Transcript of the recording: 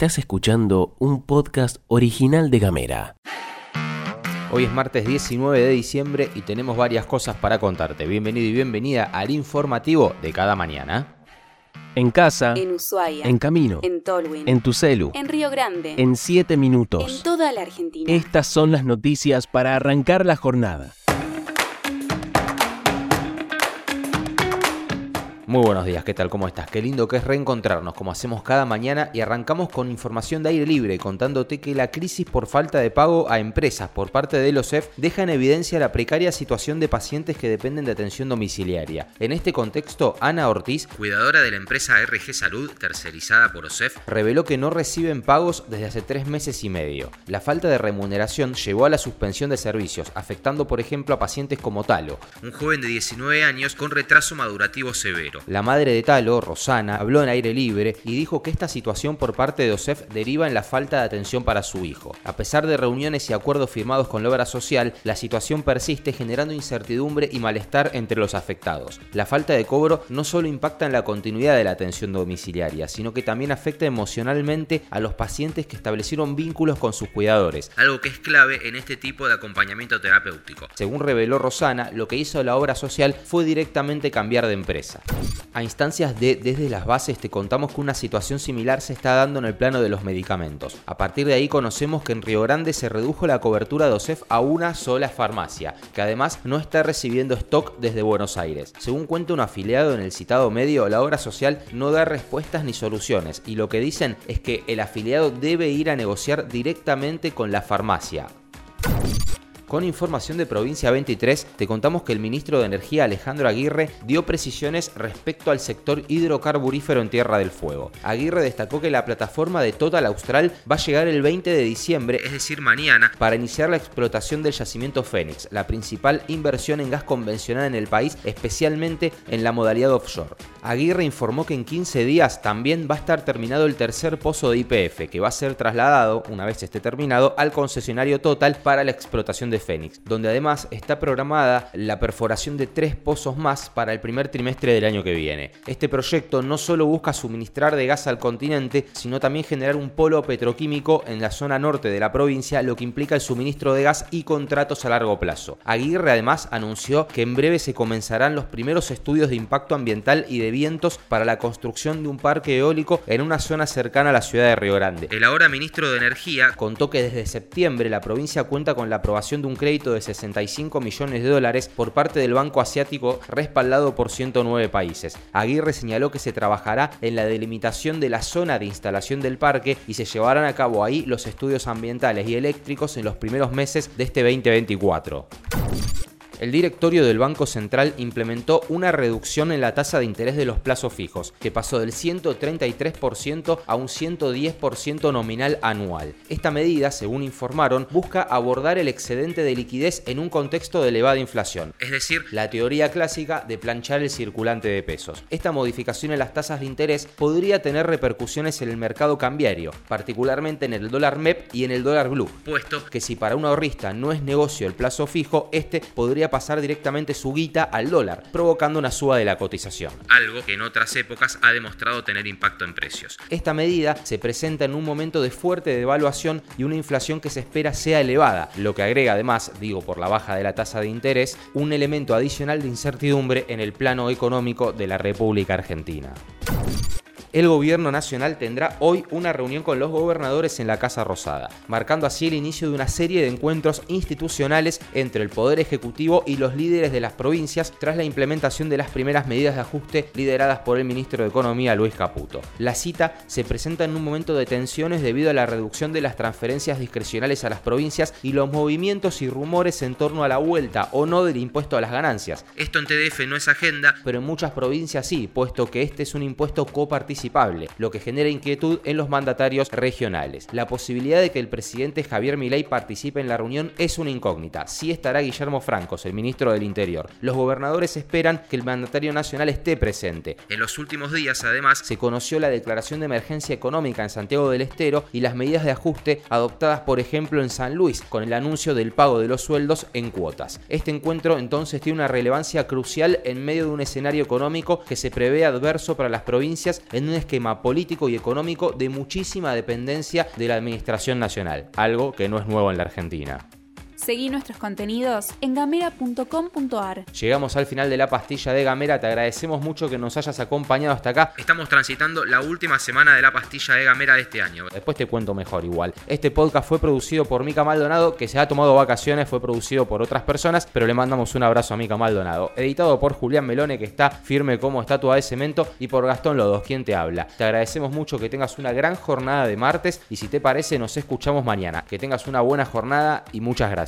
Estás escuchando un podcast original de Gamera. Hoy es martes 19 de diciembre y tenemos varias cosas para contarte. Bienvenido y bienvenida al informativo de cada mañana. En casa, En Ushuaia. en camino, En Tolwyn. en tu celu, En Río Grande. en 7 En minutos. toda la Argentina. Estas son las noticias para arrancar la jornada. Muy buenos días, ¿qué tal? ¿Cómo estás? Qué lindo que es reencontrarnos como hacemos cada mañana y arrancamos con información de aire libre contándote que la crisis por falta de pago a empresas por parte de los OSEF deja en evidencia la precaria situación de pacientes que dependen de atención domiciliaria. En este contexto, Ana Ortiz, cuidadora de la empresa RG Salud, tercerizada por OSEF, reveló que no reciben pagos desde hace tres meses y medio. La falta de remuneración llevó a la suspensión de servicios, afectando por ejemplo a pacientes como Talo, un joven de 19 años con retraso madurativo severo. La madre de Talo, Rosana, habló en aire libre y dijo que esta situación por parte de OSEF deriva en la falta de atención para su hijo. A pesar de reuniones y acuerdos firmados con la obra social, la situación persiste generando incertidumbre y malestar entre los afectados. La falta de cobro no solo impacta en la continuidad de la atención domiciliaria, sino que también afecta emocionalmente a los pacientes que establecieron vínculos con sus cuidadores, algo que es clave en este tipo de acompañamiento terapéutico. Según reveló Rosana, lo que hizo la obra social fue directamente cambiar de empresa. A instancias de Desde las Bases te contamos que una situación similar se está dando en el plano de los medicamentos. A partir de ahí conocemos que en Río Grande se redujo la cobertura de OSEF a una sola farmacia, que además no está recibiendo stock desde Buenos Aires. Según cuenta un afiliado en el citado medio, la obra social no da respuestas ni soluciones y lo que dicen es que el afiliado debe ir a negociar directamente con la farmacia. Con información de Provincia 23, te contamos que el ministro de Energía Alejandro Aguirre dio precisiones respecto al sector hidrocarburífero en Tierra del Fuego. Aguirre destacó que la plataforma de Total Austral va a llegar el 20 de diciembre, es decir, mañana, para iniciar la explotación del yacimiento Fénix, la principal inversión en gas convencional en el país, especialmente en la modalidad offshore. Aguirre informó que en 15 días también va a estar terminado el tercer pozo de IPF, que va a ser trasladado, una vez esté terminado, al concesionario Total para la explotación de Fénix, donde además está programada la perforación de tres pozos más para el primer trimestre del año que viene. Este proyecto no solo busca suministrar de gas al continente, sino también generar un polo petroquímico en la zona norte de la provincia, lo que implica el suministro de gas y contratos a largo plazo. Aguirre además anunció que en breve se comenzarán los primeros estudios de impacto ambiental y de vientos para la construcción de un parque eólico en una zona cercana a la ciudad de Río Grande. El ahora ministro de Energía contó que desde septiembre la provincia cuenta con la aprobación de un crédito de 65 millones de dólares por parte del Banco Asiático respaldado por 109 países. Aguirre señaló que se trabajará en la delimitación de la zona de instalación del parque y se llevarán a cabo ahí los estudios ambientales y eléctricos en los primeros meses de este 2024 el directorio del Banco Central implementó una reducción en la tasa de interés de los plazos fijos, que pasó del 133% a un 110% nominal anual. Esta medida, según informaron, busca abordar el excedente de liquidez en un contexto de elevada inflación, es decir, la teoría clásica de planchar el circulante de pesos. Esta modificación en las tasas de interés podría tener repercusiones en el mercado cambiario, particularmente en el dólar MEP y en el dólar blue, puesto que si para un ahorrista no es negocio el plazo fijo, este podría pasar directamente su guita al dólar, provocando una suba de la cotización. Algo que en otras épocas ha demostrado tener impacto en precios. Esta medida se presenta en un momento de fuerte devaluación y una inflación que se espera sea elevada, lo que agrega además, digo por la baja de la tasa de interés, un elemento adicional de incertidumbre en el plano económico de la República Argentina el gobierno nacional tendrá hoy una reunión con los gobernadores en la Casa Rosada, marcando así el inicio de una serie de encuentros institucionales entre el Poder Ejecutivo y los líderes de las provincias tras la implementación de las primeras medidas de ajuste lideradas por el ministro de Economía Luis Caputo. La cita se presenta en un momento de tensiones debido a la reducción de las transferencias discrecionales a las provincias y los movimientos y rumores en torno a la vuelta o no del impuesto a las ganancias. Esto en TDF no es agenda, pero en muchas provincias sí, puesto que este es un impuesto coparticipable lo que genera inquietud en los mandatarios regionales. La posibilidad de que el presidente Javier Milei participe en la reunión es una incógnita. Sí estará Guillermo Francos, el ministro del Interior. Los gobernadores esperan que el mandatario nacional esté presente. En los últimos días, además, se conoció la declaración de emergencia económica en Santiago del Estero y las medidas de ajuste adoptadas, por ejemplo, en San Luis, con el anuncio del pago de los sueldos en cuotas. Este encuentro entonces tiene una relevancia crucial en medio de un escenario económico que se prevé adverso para las provincias en un esquema político y económico de muchísima dependencia de la Administración Nacional, algo que no es nuevo en la Argentina. Seguí nuestros contenidos en gamera.com.ar. Llegamos al final de la pastilla de Gamera, te agradecemos mucho que nos hayas acompañado hasta acá. Estamos transitando la última semana de la pastilla de Gamera de este año. Después te cuento mejor igual. Este podcast fue producido por Mica Maldonado, que se ha tomado vacaciones, fue producido por otras personas, pero le mandamos un abrazo a Mica Maldonado. Editado por Julián Melone, que está firme como estatua de cemento, y por Gastón Lodos, quien te habla. Te agradecemos mucho que tengas una gran jornada de martes y si te parece nos escuchamos mañana. Que tengas una buena jornada y muchas